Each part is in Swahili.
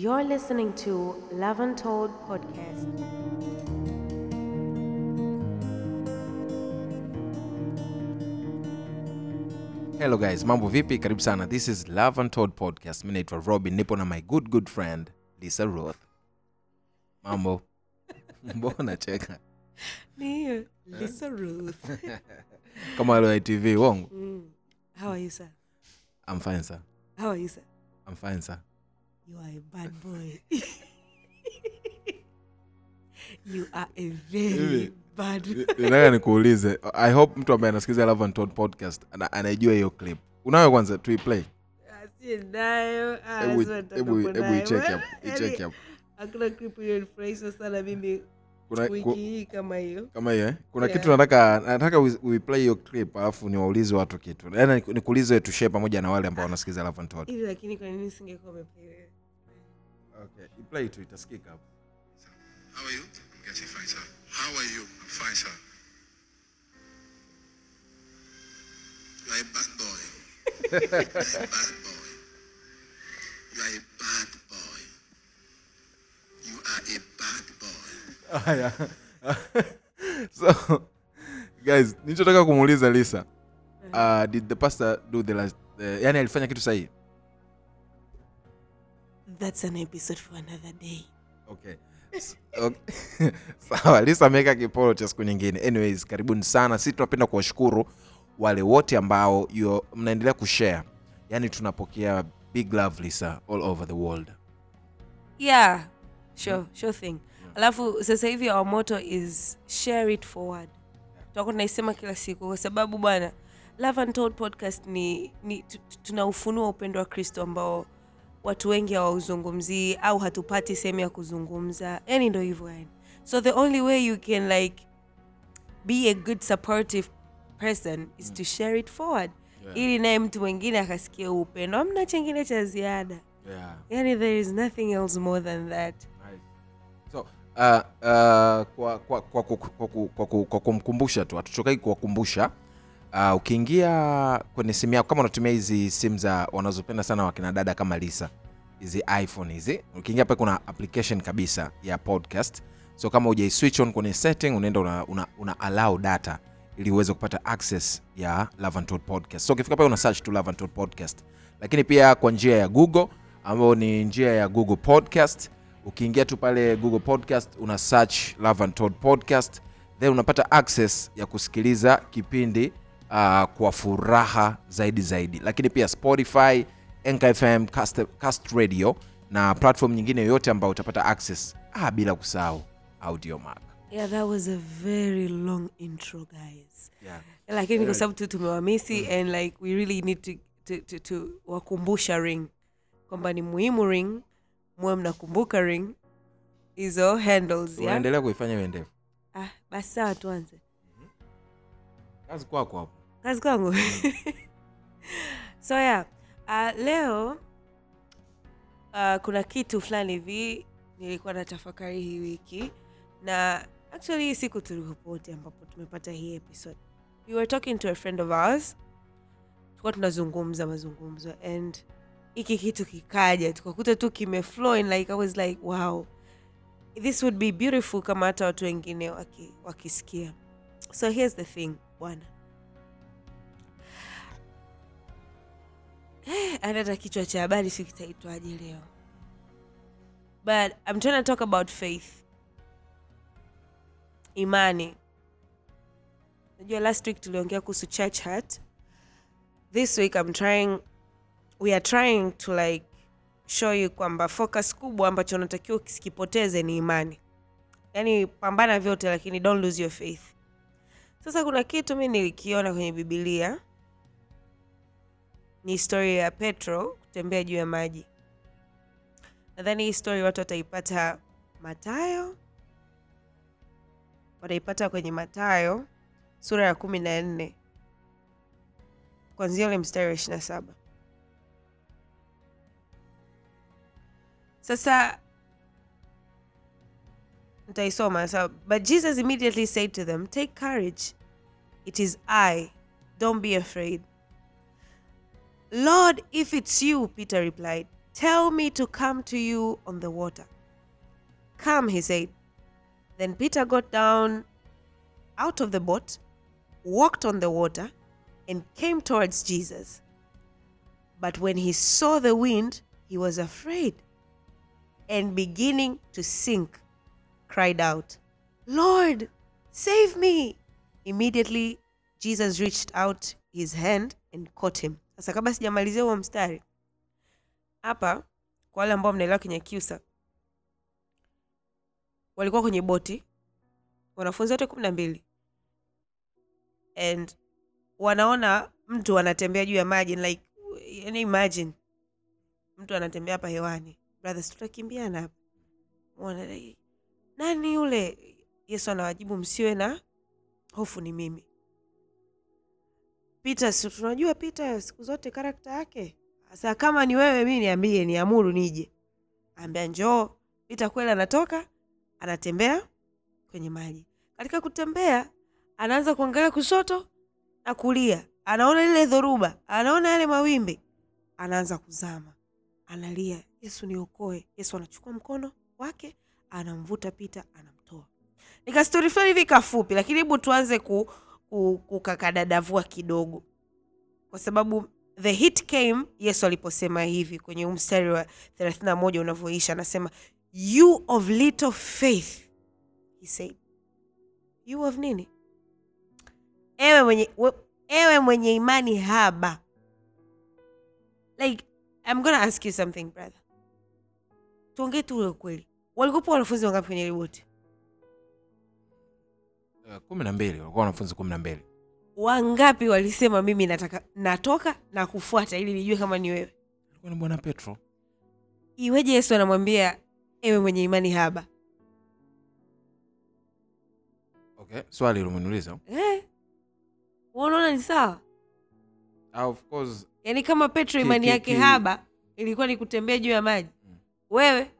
You're listening to Love Untold podcast. hello guys mambo vipi karibu sana this is love untold podcast mi naitwa robin nipo na my good good friend lisa ruth mambo mbona cheka Ni Lisa Ruth. kama wale wa wongo Mm. How are you, sir? I'm fine sir How are you, sir? I'm fine sir You are a bad boy. you are a very nataka nikuulize i hope mtu ambaye anasikiza love and Todd podcast ana, anaijua hiyo clip. Unayo kwanza tuiplay ah, yaani, kama hiyo. Eh? kuna yeah. kitu nataka nataka uiplay hiyo clip alafu niwaulize watu kitu. Yaani nikuulize tushee pamoja na wale ambao wanasikiza lakini kwa nini singekuwa umeplay? Okay iplay tu itasikika hapo How are you? I'm getting fine, sir. How are you? I'm fine, sir. You are a bad boy. you are a bad boy. You are a bad boy. You are a bad boy. haya so guys nilichotaka kumuuliza lisa uh, did the pastor do the last uh, yani alifanya kitu sahihi That's an episode for another day. okay. Okay. sawa lisa ameweka kiporo cha siku nyingine. Anyways karibuni sana. Si tunapenda kuwashukuru wale wote ambao mnaendelea kushare. Yani tunapokea big love lisa all over the world. Yeah sure sure thing. Alafu sasa hivi our motto is share it forward. Tutakuwa tunaisema kila siku kwa sababu bwana love untold podcast ni, ni tu- tu- tunaufunua upendo wa kristo ambao watu wengi hawauzungumzii au hatupati sehemu ya kuzungumza. Yani ndo hivyo yani so the only way you can like be a good supportive person is to share it forward. Yeah. ili naye mtu mwingine akasikia upendo. Amna chengine cha ziada. Yeah. yani there is nothing else more than that. Nice. so uh, uh, kwa, kwa, kwa, kwa, kwa, kwa, kwa, kwa, kwa kumkumbusha tu hatuchokai kuwakumbusha uh, ukiingia kwenye simu yako kama unatumia hizi simu za wanazopenda sana wakina dada kama lisa hizi iphone hizi ukiingia pale kuna application kabisa ya podcast. So kama ujai switch on kwenye setting unaenda una, una, una allow data ili uweze kupata access ya Love podcast. So ukifika pale una search tu Love podcast. Lakini pia kwa njia ya google ambayo ni njia ya google podcast ukiingia tu pale google podcast una search Love podcast then unapata access ya kusikiliza kipindi uh, kwa furaha zaidi zaidi. Lakini pia spotify nkfm cast, cast radio na platform nyingine yoyote ambayo utapata access ah, bila kusahau audiomark yeah that was a very long intro guys. Yeah. lakini kwa sababu tu tumewamisi and like we really need to, to, to, to wakumbusha ring. Kwamba ni muhimu ring muwe mnakumbuka ring hizo handles yeah? kuifanya iwe ndefu. Ah, basi sawa tuanze. Kazi kwako hapo kazi kwangu. So yeah. Uh, leo uh, kuna kitu fulani hivi nilikuwa na tafakari hii wiki. Na actually hii siku tuliripoti ambapo tumepata hii episode. We were talking to a friend of ours. Tulikuwa tunazungumza mazungumzo and hiki kitu kikaja. Tukakuta tu kimeflow and like i was like wow. This would be beautiful kama hata watu wengine waki- so here's the thing bwana Eh, hata kichwa cha habari si kitaitwaje leo. But i'm trying to talk about faith. Imani. Najua last week tuliongea kuhusu church heart this week i'm trying we are trying to like show you kwamba focus kubwa ambacho unatakiwa usikipoteze ni imani. Yaani pambana vyote lakini don't lose your faith. Sasa kuna kitu mi nilikiona kwenye bibilia ni historia ya petro kutembea juu ya maji. Nadhani hii story watu wataipata matayo wataipata kwenye matayo sura ya kumi na nne kwanzia ule mstari wa ishiri na saba. Sasa nitaisoma. So, but jesus immediately said to them take courage. It is i. Don't be afraid Lord, if it's you, Peter replied, tell me to come to you on the water. Come, he said. Then Peter got down out of the boat, walked on the water, and came towards Jesus. But when he saw the wind, he was afraid and beginning to sink, cried out, Lord, save me! Immediately, Jesus reached out his hand and caught him. Sasa kabla sijamalizia huo mstari hapa, kwa wale ambao mnaelewa Kinyakyusa, walikuwa kwenye boti wanafunzi wote kumi na mbili and wanaona mtu anatembea juu ya maji like yani imagine mtu anatembea hapa hewani. Brothers tutakimbiana hapa. Nani yule? Yesu anawajibu msiwe na hofu ni mimi peter si tunajua peter siku zote karakta yake? Sasa kama ni wewe mi niambie niamuru nije. Ambia njoo. Peter kweli anatoka anatembea kwenye maji. Katika kutembea anaanza kuangalia kushoto na kulia. Anaona lile dhoruba anaona yale mawimbi. Anaanza kuzama. Analia. Yesu niokoe. Yesu anachukua mkono wake anamvuta Peter, anamtoa. Nika kastori fulani hivi kafupi lakini hebu tuanze ku, kukakadadavua kidogo. Kwa sababu the hit came yesu aliposema hivi kwenye huu mstari wa 31 unavyoisha anasema you of little faith he said. You of nini? Ewe mwenye, we, ewe mwenye imani haba. Like i'm gonna ask you something brother. Tuongee tu ule ukweli. Walikuwepo wanafunzi wangapi kwenye ile kumi na mbili walikuwa wanafunzi kumi na mbili. Wangapi walisema mimi nataka natoka na kufuata ili nijue kama ni wewe alikuwa ni bwana petro. Iweje yesu anamwambia ewe mwenye imani haba okay swali lumeniuliza eh? unaona ni sawa? Ah, of course. Yaani kama petro imani ki- yake ki- haba ilikuwa ni kutembea juu ya maji. Wewe?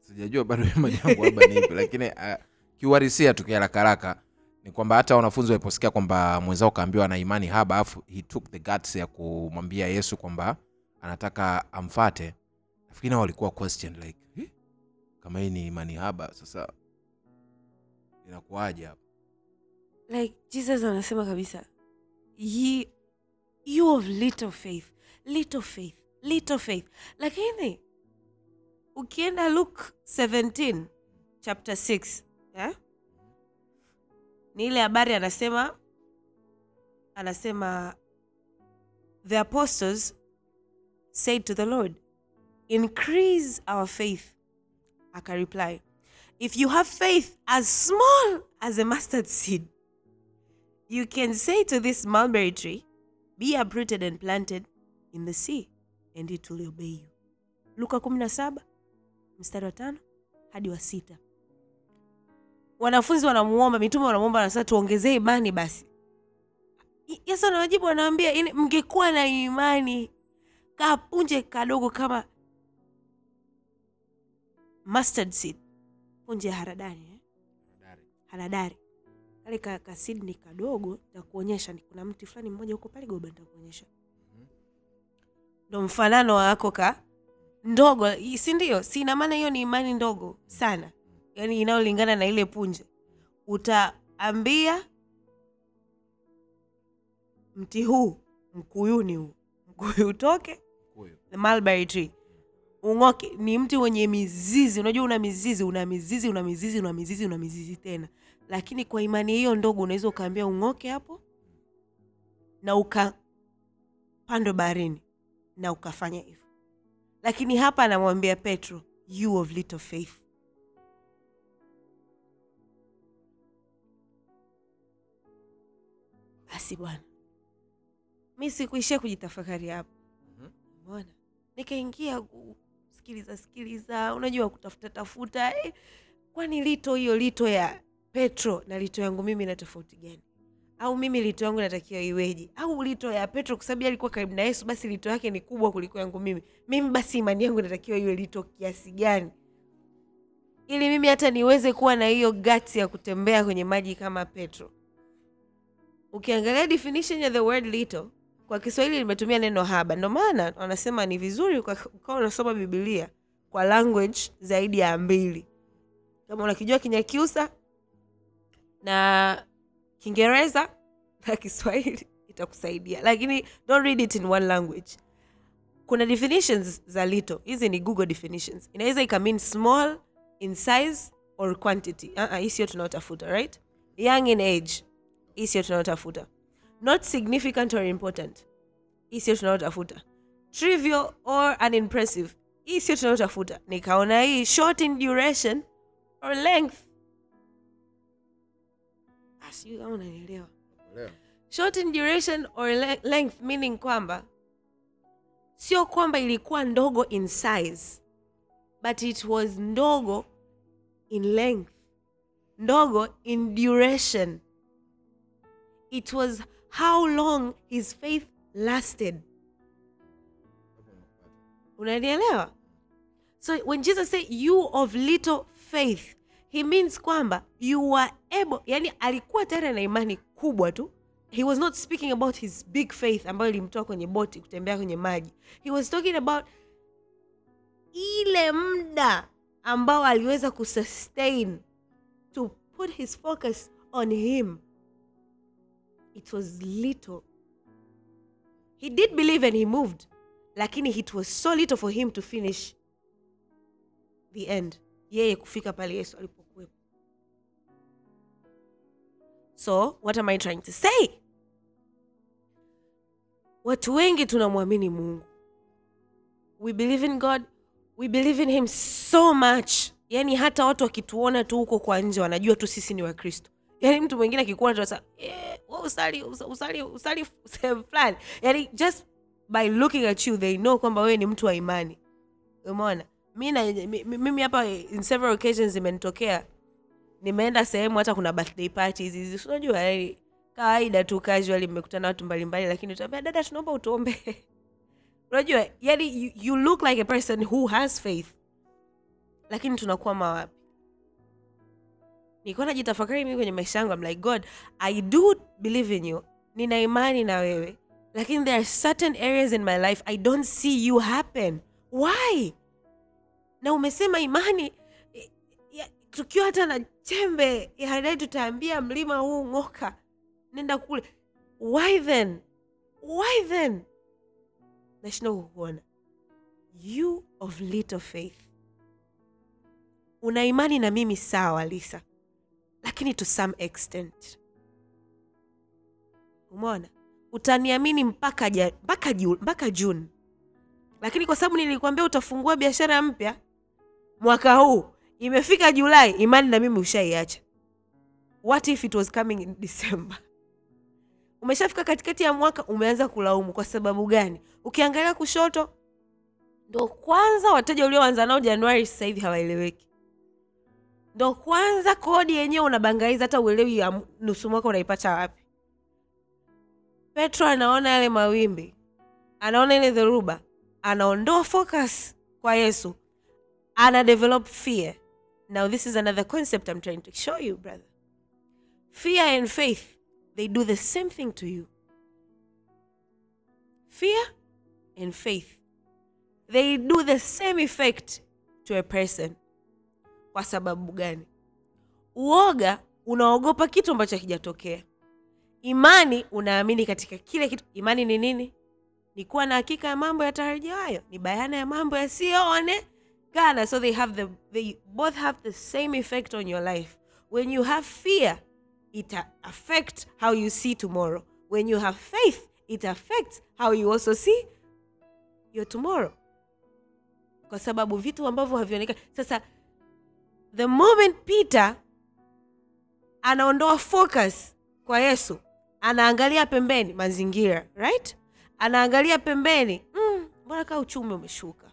Sijajua bado imani yangu haba ni ipi lakini uh, kiuharisia tu kiharaka ni kwamba hata wanafunzi waliposikia kwamba mwenzao kaambiwa na imani haba afu he took the guts ya kumwambia yesu kwamba anataka amfate nafikiri nao walikuwa question like "Eh, kama hii ni imani haba sasa inakuwaje hapa? Like jesus anasema kabisa you of little faith little faith little faith. Lakini ukienda luke 17 chapter 6 yeah? ni ile habari anasema anasema the apostles said to the lord increase our faith akareply if you have faith as small as a mustard seed you can say to this mulberry tree, Be uprooted and planted in the sea, and it will obey you. Luka 17 mstari wa 5 hadi wa sita. Wanafunzi wanamuomba, mitume wanamuomba, anasema tuongezee imani basi. Yesu anawajibu, anawaambia "Ini- mngekuwa na imani kapunje kadogo kama mustard seed, punje ya haradani eh? haradari kale ka, ka seed ni kadogo takuonyesha kuna mti fulani mmoja huko pale goba nitakuonyesha ndo mfanano wako ka ndogo. Si ndio? Si ina maana hiyo ni imani ndogo sana yaani inayolingana na ile punje. Utaambia mti huu mkuyuni huu. Mkuyu utoke mulberry tree. Ung'oke. Ni mti wenye mizizi. Unajua una mizizi una mizizi una mizizi una mizizi una mizizi tena. Lakini kwa imani hiyo ndogo unaweza ukaambia ung'oke hapo na ukapandwe baharini na ukafanya hivyo. Lakini hapa anamwambia petro you of little faith basi bwana. Mi sikuishia kujitafakari hapo. Mona nikaingia kusikiliza sikiliza unajua kutafuta tafuta eh, kwani lito hiyo lito ya petro na lito yangu mimi na tofauti gani? Au mimi lito yangu natakiwa iweje? Au lito ya petro kwa sababu alikuwa karibu na yesu basi lito yake ni kubwa kuliko yangu mimi. Mimi basi imani yangu inatakiwa iwe lito kiasi gani? Ili mimi hata niweze kuwa na hiyo gati ya kutembea kwenye maji kama petro ukiangalia definition ya the word little kwa kiswahili limetumia neno haba. Ndio maana wanasema ni vizuri ukawa unasoma bibilia kwa language zaidi ya mbili. Kama unakijua kinyakyusa na kiingereza na kiswahili itakusaidia. Lakini don't read it in one language. Kuna definitions za little. Hizi ni google definitions. Inaweza ikamean small in size or quantity. Uh-uh, hii sio tunaotafuta right? Young in age hii sio tunaotafuta not significant or important. Hii sio tunaotafuta trivial or unimpressive. Hii sio tunaotafuta nikaona hii short in duration or length. Ah, sijui kama unanielewa. Short in duration or le- length meaning kwamba sio kwamba ilikuwa ndogo in size but it was ndogo in length. Ndogo in duration it was how long his faith lasted. Unanielewa? So when jesus said you of little faith he means kwamba you were able yani alikuwa tayari na imani kubwa tu. He was not speaking about his big faith ambayo ilimtoa kwenye boti kutembea kwenye maji. He was talking about ile muda ambao aliweza kusustain to put his focus on him it was little. He did believe and he moved lakini it was so little for him to finish the end yeye kufika pale yesu alipokuwepo. So what am i trying to say? Watu wengi tunamwamini mungu. We believe in god we believe in him so much. Yani hata watu wakituona tu huko kwa nje wanajua tu sisi ni wakristo yani mtu mwingine akikuona tu wewe usali usa- usali usali sehemu fulani. Yani just by looking at you they know kwamba wewe ni mtu wa imani. Umeona? Mi na- mi- mi- mimi hapa in several occasions imenitokea nimeenda sehemu hata kuna birthday parties hizi. Unajua yani kawaida tu casually mmekutana watu mbalimbali lakini utaambia dada tunaomba utuombe. Unajua yani you, you look like a person who has faith. Lakini tunakuwa wapi nilikuwa najitafakari mimi kwenye maisha yangu I'm like god i do believe in you. Nina imani na wewe. Lakini there are certain areas in my life i don't see you happen. Why? Na umesema imani tukiwa hata na chembe ya hadai tutaambia mlima huu ng'oka nenda kule. Why then? Why then? Nashinda kukuona. You of little faith. Una imani na mimi sawa lisa lakini to some extent. Umeona? Utaniamini mpaka ja, mpaka, mpaka Juni, lakini kwa sababu nilikwambia utafungua biashara mpya mwaka huu imefika julai imani na mimi ushaiacha. What if it was coming in december? Umeshafika katikati ya mwaka umeanza kulaumu. Kwa sababu gani? Ukiangalia kushoto ndo kwanza wateja ulioanza nao januari sasa hivi hawaeleweki ndo kwanza kodi yenyewe unabangaiza hata uelewi ya nusu mwaka unaipata wapi. Petro anaona yale mawimbi anaona ile dhoruba anaondoa focus kwa yesu ana develop fear. Now this is another concept i'm trying to show you brother. Fear and faith they do the same thing to you. Fear and faith they do the same effect to a person kwa sababu gani? Uoga unaogopa kitu ambacho hakijatokea. Imani unaamini katika kile kitu. Imani ni nini? Ni kuwa na hakika ya mambo yatarajiwayo. Ni bayana ya mambo yasiyoonekana. So they have the they both have the same effect on your life. When you have fear it affect how you see tomorrow. When you have faith it affects how you also see your tomorrow. Kwa sababu vitu ambavyo havionekani. Sasa the moment peter anaondoa focus kwa yesu anaangalia pembeni mazingira right? Anaangalia pembeni "Mm, kaa uchumi umeshuka?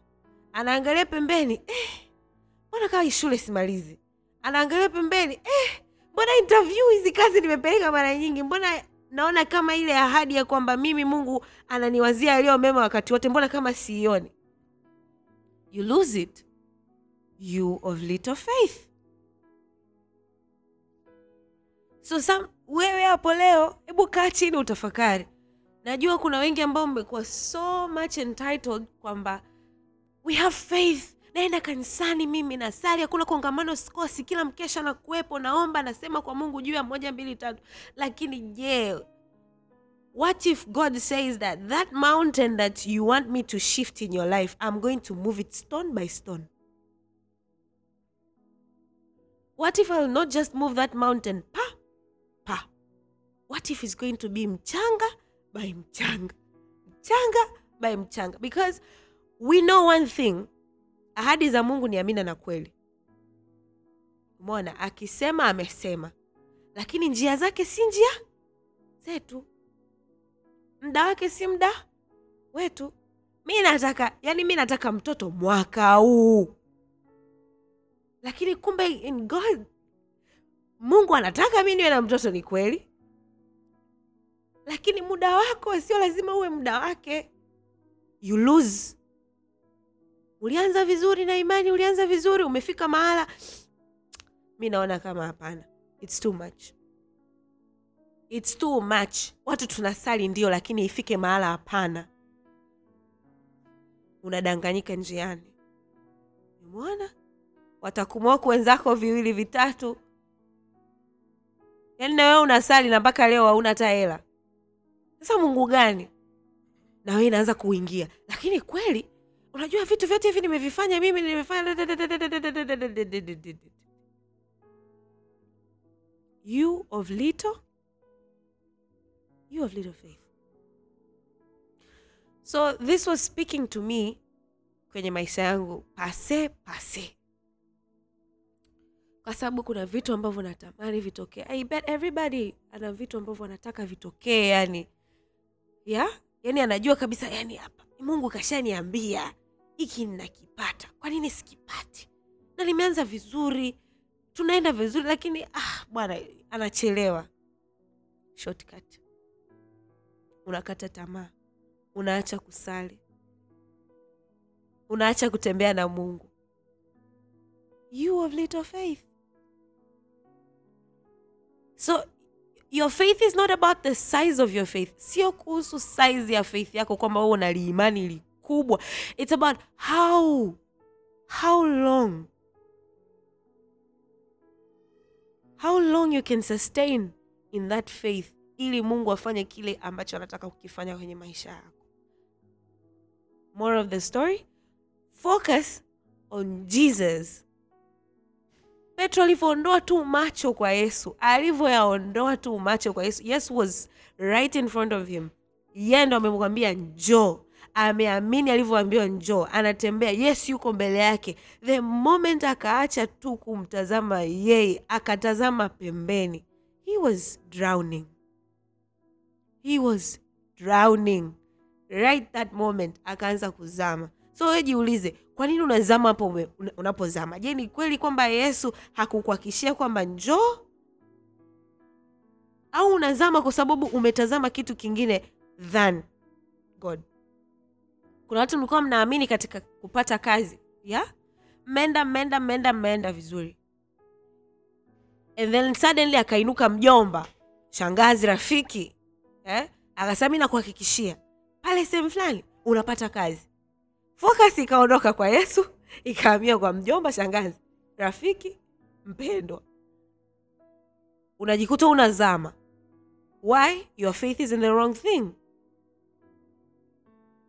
Anaangalia pembeni eh, kaa shule simalizi? Anaangalia pembeni eh, mbona interview hizi kazi nimepeleka mara nyingi? Mbona naona kama ile ahadi ya kwamba mimi mungu ananiwazia aliyo mema wakati wote mbona kama siioni you lose it you of little faith. So some, wewe hapo leo hebu kaa chini utafakari. Najua kuna wengi ambao mmekuwa so much entitled kwamba we have faith. Naenda kanisani mimi nasali hakuna kongamano sikosi kila mkesha na kuwepo naomba nasema kwa mungu juu ya moja mbili tatu. Lakini je what if god says that that mountain that you want me to shift in your life i'm going to move it stone by stone what if i'll not just move that mountain? Pa pa. What if it's going to be mchanga by mchanga? Mchanga by mchanga. Because we know one thing. Ahadi za mungu ni amina na kweli. Mona akisema amesema. Lakini njia zake si njia zetu. Mda wake si mda wetu. Mi nataka yani mi nataka mtoto mwaka huu lakini kumbe in god mungu anataka mi niwe na mtoto ni kweli. Lakini muda wako sio lazima uwe muda wake. You lose. Ulianza vizuri na imani ulianza vizuri umefika mahala. Mi naona kama hapana. Its too much. Its too much. Watu tunasali ndio lakini ifike mahala hapana. Unadanganyika njiani. Umeona watakumoku wenzako viwili vitatu yaani na wewe unasali na mpaka leo hauna hata hela sasa mungu gani na wewe inaanza kuingia lakini kweli unajua vitu vyote hivi nimevifanya mimi nimefanya you of little you of little faith so this was speaking to me kwenye maisha yangu pase pase kwa sababu kuna vitu ambavyo natamani vitokee. I bet everybody ana vitu ambavyo anataka vitokee yani. Ya? Yani anajua kabisa yani hapa. Mungu kashaniambia hiki ninakipata. Kwa nini sikipati? Na nimeanza vizuri. Tunaenda vizuri lakini ah bwana anachelewa. Shortcut. Unakata tamaa. Unaacha kusali. Unaacha kutembea na mungu. You of little faith so your faith is not about the size of your faith. Sio kuhusu size ya faith yako kwamba wewe una liimani likubwa it's about how how long how long you can sustain in that faith ili mungu afanye kile ambacho anataka kukifanya kwenye maisha yako. More of the story? Focus on jesus petro alivyoondoa tu macho kwa yesu alivyoyaondoa tu macho kwa yesu yesu was right in front of him. Yeye ndo amemwambia njoo. Ameamini alivyoambiwa njoo. Anatembea. Yesu yuko mbele yake. The moment akaacha tu kumtazama yeye akatazama pembeni he was drowning. He was drowning. Right that moment akaanza kuzama. So we jiulize kwa nini unazama hapo unapozama? Je ni kweli kwamba yesu hakukuhakishia kwamba njoo? Au unazama kwa sababu umetazama kitu kingine than god? Kuna watu mlikuwa mnaamini katika kupata kazi ya? Mmeenda mmeenda mmeenda mmeenda vizuri. And then suddenly akainuka mjomba shangazi rafiki eh? akasema mi nakuhakikishia. Pale sehemu fulani unapata kazi focus ikaondoka kwa yesu ikahamia kwa mjomba shangazi rafiki mpendwa. Unajikuta unazama. Why your faith is in the wrong thing?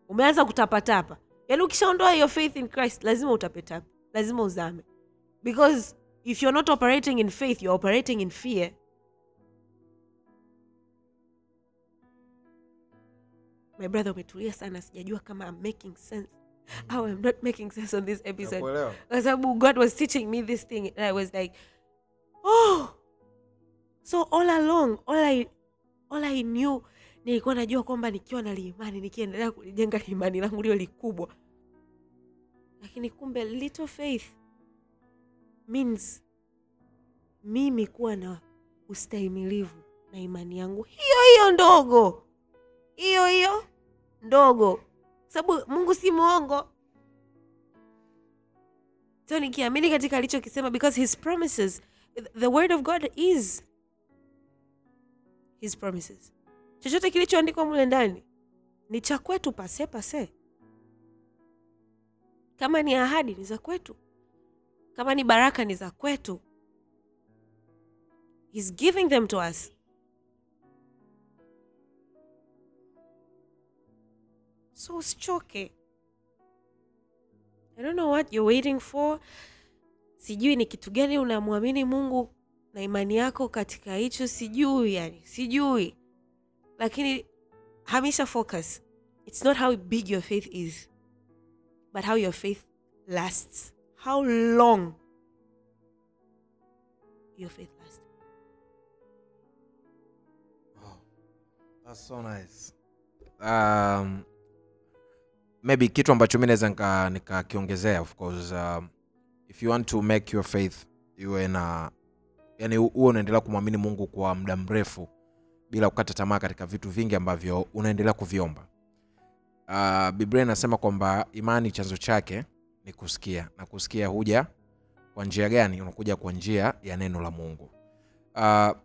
Umeanza kutapatapa. Yaani ukishaondoa your faith in christ lazima utapetapa lazima uzame. Because if you're not operating in faith you're operating in fear. My brother umetulia sana sijajua kama I'm making sense au I'm not making sense on this episode. Kwa sababu god was teaching me this thing and i was like oh so all along all I, all I knew nilikuwa najua kwamba nikiwa na liimani nikiendelea kulijenga imani langu lio likubwa. Lakini kumbe little faith means mimi kuwa na ustahimilivu na imani yangu. Hiyo hiyo ndogo. Hiyo hiyo ndogo sababu mungu si mwongo. So nikiamini katika alichokisema because his promises the word of god is his promises. Chochote kilichoandikwa mule ndani ni cha kwetu pase pase. Kama ni ahadi ni za kwetu. Kama ni baraka ni za kwetu. He's giving them to us so usichoke. I don't know what you're waiting for. Sijui ni kitu gani unamwamini mungu na imani yako katika hicho sijui yani sijui. Lakini hamisha focus. It's not how big your faith is but how your faith lasts. How long your faith lasts. That's so nice. Um, maybe kitu ambacho mi naweza nika- nikakiongezea of course um, if you want to make your faith iwe na yani huo unaendelea kumwamini mungu kwa muda mrefu bila kukata tamaa katika vitu vingi ambavyo unaendelea kuviomba. Uh, biblia inasema kwamba imani chanzo chake ni kusikia na kusikia huja kwa njia gani? Unakuja kwa njia ya neno la mungu. Uh,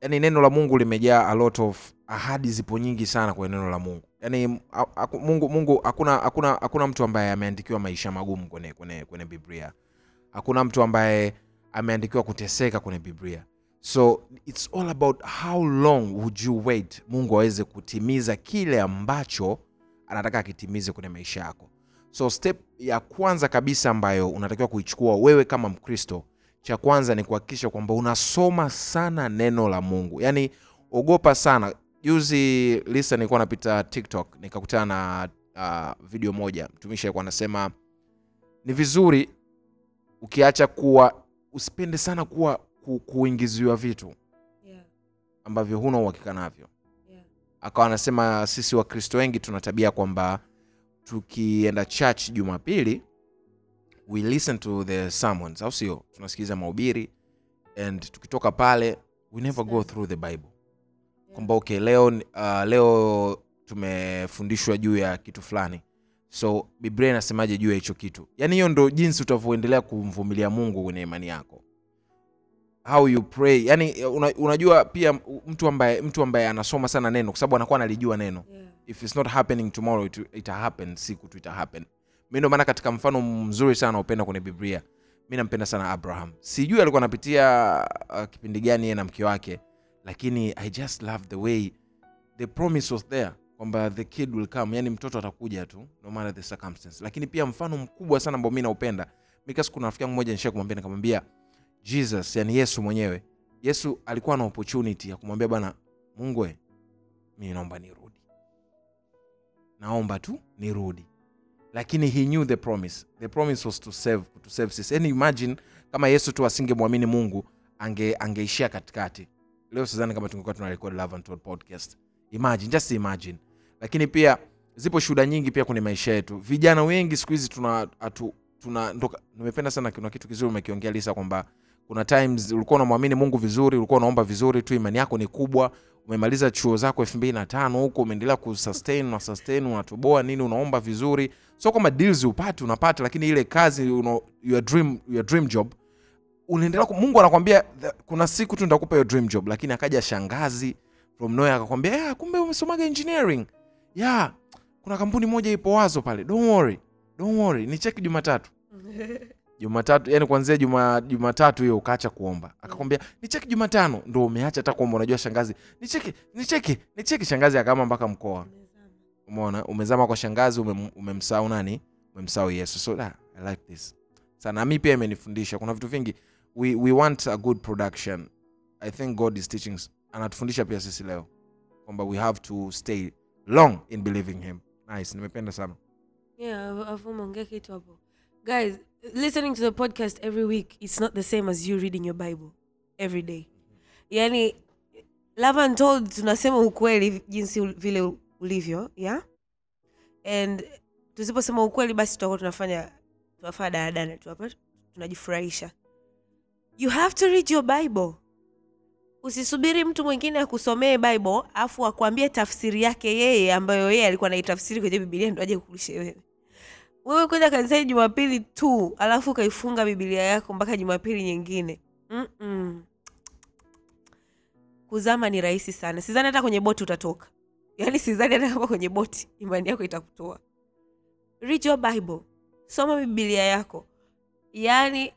yani neno la mungu limejaa a lot of ahadi zipo nyingi sana kwenye neno la mungu yani mungu mungu hakuna hakuna hakuna mtu ambaye ameandikiwa maisha magumu kwenye, kwenye, kwenye biblia. Hakuna mtu ambaye ameandikiwa kuteseka kwenye biblia. So its all about how long would you wait mungu aweze kutimiza kile ambacho anataka akitimize kwenye maisha yako. So step ya kwanza kabisa ambayo unatakiwa kuichukua wewe kama mkristo cha kwanza ni kuhakikisha kwamba unasoma sana neno la mungu. Yaani ogopa sana juzi lisa nilikuwa napita tiktok nikakutana na uh, video moja. Mtumishi alikuwa anasema ni vizuri ukiacha kuwa usipende sana kuwa ku, kuingiziwa vitu yeah, ambavyo huna uhakika navyo. Yeah. akawa anasema sisi wakristo wengi tuna tabia kwamba tukienda church jumapili we listen to the sermons au sio? Tunasikiliza mahubiri and tukitoka pale we never go through the bible kwamba okay leo uh, leo tumefundishwa juu ya kitu fulani. So biblia inasemaje juu ya hicho kitu? Yaani hiyo ndo jinsi utavyoendelea kumvumilia mungu kwenye imani yako. How you pray. Yani una, unajua pia mtu ambaye mtu ambaye anasoma sana neno kwa sababu anakuwa analijua neno. Yeah. if it's not happening tomorrow it, it happen siku tu ita happen. Mi ndo maana katika mfano mzuri sana naupenda kwenye biblia. Mi nampenda sana abraham. Sijui alikuwa anapitia uh, kipindi gani yeye na mke wake lakini i just love the way the promise was there kwamba the kid will come. Yani mtoto atakuja tu no matter the circumstance. Lakini pia mfano mkubwa sana ambao mi naupenda mikas kuna rafiki yangu moja nisha kumwambia nikamwambia jesus yani yesu mwenyewe. Yesu alikuwa na opportunity ya kumwambia bwana mungwe mi naomba nirudi. Naomba tu nirudi. Lakini he knew the promise. The promise was to save to save sisi. Yani imagine kama yesu tu asingemwamini mungu ange angeishia katikati leo sidhani kama tungekuwa tuna record Love and Told podcast. Imagine just imagine. Lakini pia zipo shuhuda nyingi pia kwenye maisha yetu. Vijana wengi siku hizi tuna atu, tuna ndo nimependa sana kuna kitu kizuri umekiongea lisa kwamba kuna times ulikuwa unamwamini mungu vizuri ulikuwa unaomba vizuri tu imani yako ni kubwa umemaliza chuo zako elfu mbili na tano huko umeendelea kusustain na sustain unatoboa nini unaomba vizuri. Sio kwamba deals upate unapata lakini ile kazi uno, your dream, your dream job unaendelea mungu anakwambia kuna siku tu ndakupa hiyo dream job. Lakini akaja shangazi from nowhere akakwambia yeah, kumbe umesomaga engineering. Yeah kuna kampuni moja ipo wazo pale. Don't worry don't worry. Ni cheki jumatatu. Jumatatu yani kuanzia juma jumatatu hiyo ukaacha kuomba. Akakwambia ni cheki jumatano. Ndo umeacha hata kuomba unajua shangazi. Nicheki nicheki ni cheki ni cheki. Shangazi akaama mpaka mkoa. Umeona? Umezama kwa shangazi umem- umemsahau nani? Umemsahau yesu. So da, i like this. Sana mi pia imenifundisha. Kuna vitu vingi we, we want a good production. I think god is teaching anatufundisha pia sisi leo kwamba we have to stay long in believing him. Nice nimependa sana. Yeah afu umeongea kitu hapo. Guys listening to the podcast every week it's not the same as you reading your bible every day. Yani love and told tunasema ukweli jinsi vile ulivyo yeah? And tusiposema ukweli basi tutakuwa tunafanya tunafanya daradana tu hapa tunajifurahisha you have to read your bible. Usisubiri mtu mwingine akusomee bible afu akuambie tafsiri yake yeye ambayo yeye alikuwa naitafsiri kwenye bibilia ndo aje kukulishe wewe. Wewe kwenda kanisani jumapili tu alafu ukaifunga bibilia yako mpaka jumapili nyingine. Mm-mm. kuzama ni rahisi sana. Sidhani hata kwenye boti utatoka. Yaani sidhani hata kama kwenye boti imani yako itakutoa. Read your bible. Soma bibilia yako. Yaani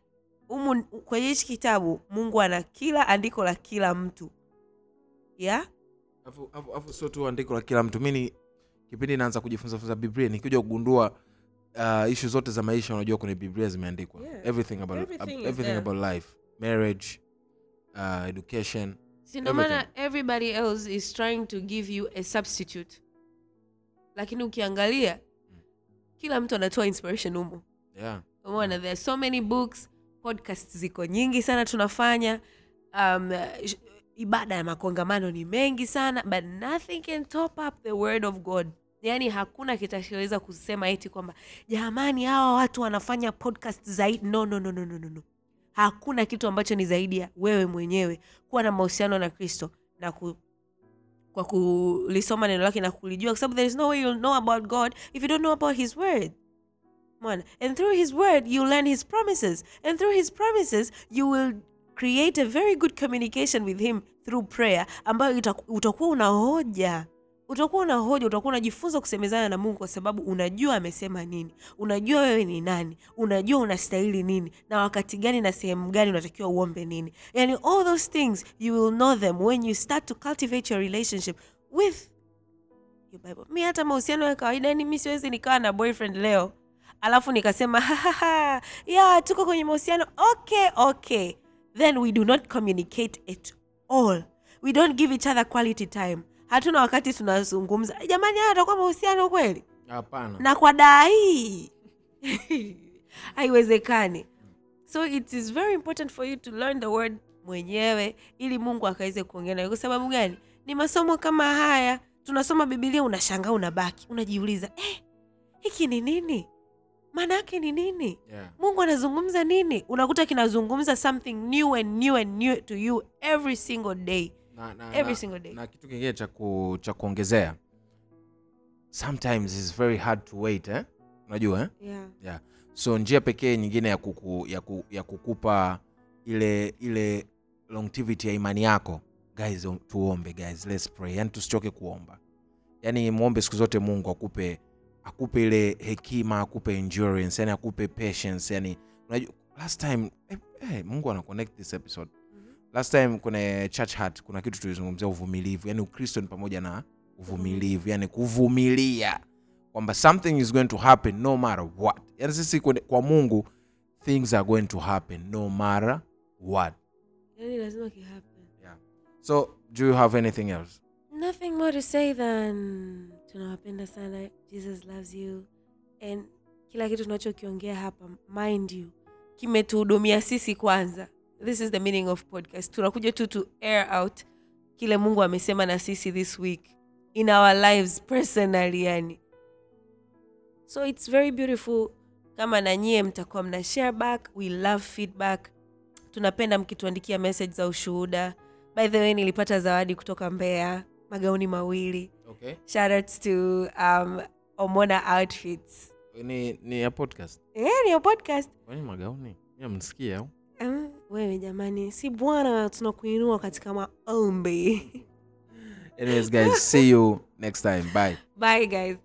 umu kwenye hichi kitabu mungu ana kila andiko la kila mtu. Afu sio tu andiko la kila mtu. Mini kipindi naanza kujifunza funza biblia nikikuja kugundua uh, ishu zote za maisha unajua kwenye biblia zimeandikwa. Yeah. everything about, Everything is everything about life. Marriage uh, education si maana everybody else is trying to give you a substitute. Lakini ukiangalia kila mtu anatoa inspiration humo yeah. Umeona there are so many books podcast ziko nyingi sana tunafanya. Um, ibada ya makongamano ni mengi sana but nothing can top up the word of god. Yaani hakuna kitachoweza kusema eti kwamba jamani hawa watu wanafanya podcast zaidi. No, no, no, no, no, no, hakuna kitu ambacho ni zaidi ya wewe mwenyewe kuwa na mahusiano na kristo na ku, kwa kulisoma neno lake na kulijua there is no way you'll know about god if you don't know about his word Mwana. And through his word, you learn his promises. And through his promises, you will create a very good communication with him through prayer ambayo utakuwa una hoja utakuwa una hoja utakuwa unajifunza kusemezana na mungu kwa sababu unajua amesema nini unajua wewe ni nani unajua unastahili nini na wakati gani na sehemu gani unatakiwa uombe nini yani all those things you will know them when you start to cultivate your relationship with your Bible. mi hata mahusiano ya kawaida yani mi siwezi nikawa na boyfriend leo alafu nikasema "Hahaha, yeah, tuko kwenye mahusiano. Okay okay. Then we do not communicate at all. We don't give each other quality time. Hatuna wakati tunazungumza. Jamani haya atakuwa mahusiano kweli? Hapana. Na kwa daa hii haiwezekani. So it is very important for you to learn the word mwenyewe ili mungu akaweze kuongea nawe. Kwa sababu gani? Ni masomo kama haya. Tunasoma bibilia unashangaa unabaki. Unajiuliza eh, hiki ni nini maana yake ni nini yeah. mungu anazungumza nini unakuta kinazungumza something new and new and new to you every single day na, na, Every na, single day. na kitu kingine cha ku, cha kuongezea sometimes is very hard to wait eh? unajua eh? yeah. yeah. so njia pekee nyingine ya, kuku, ya, ku, ya kukupa ile ile longevity ya imani yako guys tuombe guys let's pray yani tusichoke kuomba yani mwombe siku zote mungu akupe akupe ile hekima akupe endurance yani akupe patience yani unajua last time eh, eh, mungu ana connect this episode. Last time kwenye church heart kuna kitu tulizungumzia uvumilivu yani ukristo ni pamoja na uvumilivu yani kuvumilia kwamba something is going to happen no matter what. Yani sisi kwa mungu things are going to happen no matter what. Yani lazima kihappen so do you have anything else? Nothing more to say than tunawapenda sana. Jesus loves you. And kila kitu tunachokiongea hapa mind you kimetuhudumia sisi kwanza. This is the meaning of podcast. Tunakuja tu to air out kile mungu amesema na sisi this week in our lives personally yani. So it's very beautiful. Kama na nyie mtakuwa mna share back we love feedback. Tunapenda mkituandikia message za ushuhuda. By the way nilipata zawadi kutoka mbeya magauni mawili okay. Shoutouts to um, omona outfits. Ni, ni ya podcast? Eh, ni ya podcast. Kwani magauni? Msikia au? Um, wewe jamani si bwana tunakuinua katika maombi. Anyways guys see you next time. Bye. Bye guys